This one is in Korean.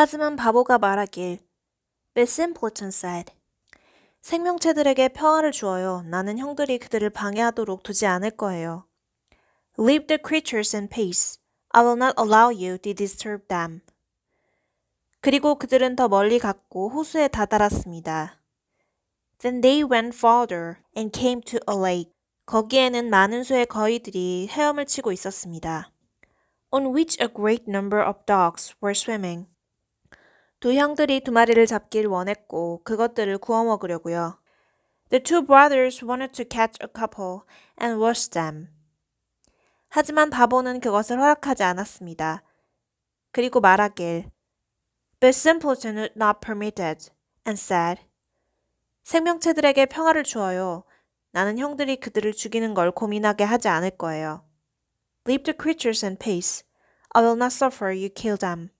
하지만 바보가 말하길. But simpleton said. 생명체들에게 평화를 주어요. 나는 형들이 그들을 방해하도록 두지 않을 거예요. Leave the creatures in peace. I will not allow you to disturb them. 그리고 그들은 더 멀리 갔고 호수에 다다랐습니다. Then they went farther and came to a lake. 거기에는 많은 수의 거위들이 헤엄을 치고 있었습니다. On which a great number of dogs were swimming. 두 형들이 두 마리를 잡길 원했고 그것들을 구워 먹으려고요. The two brothers wanted to catch a couple and roast them. 하지만 바보는 그것을 허락하지 않았습니다. 그리고 말하길 But simpleton would not permit it and said 생명체들에게 평화를 주어요. 나는 형들이 그들을 죽이는 걸 고민하게 하지 않을 거예요. Leave the creatures in peace. I will not suffer you kill them.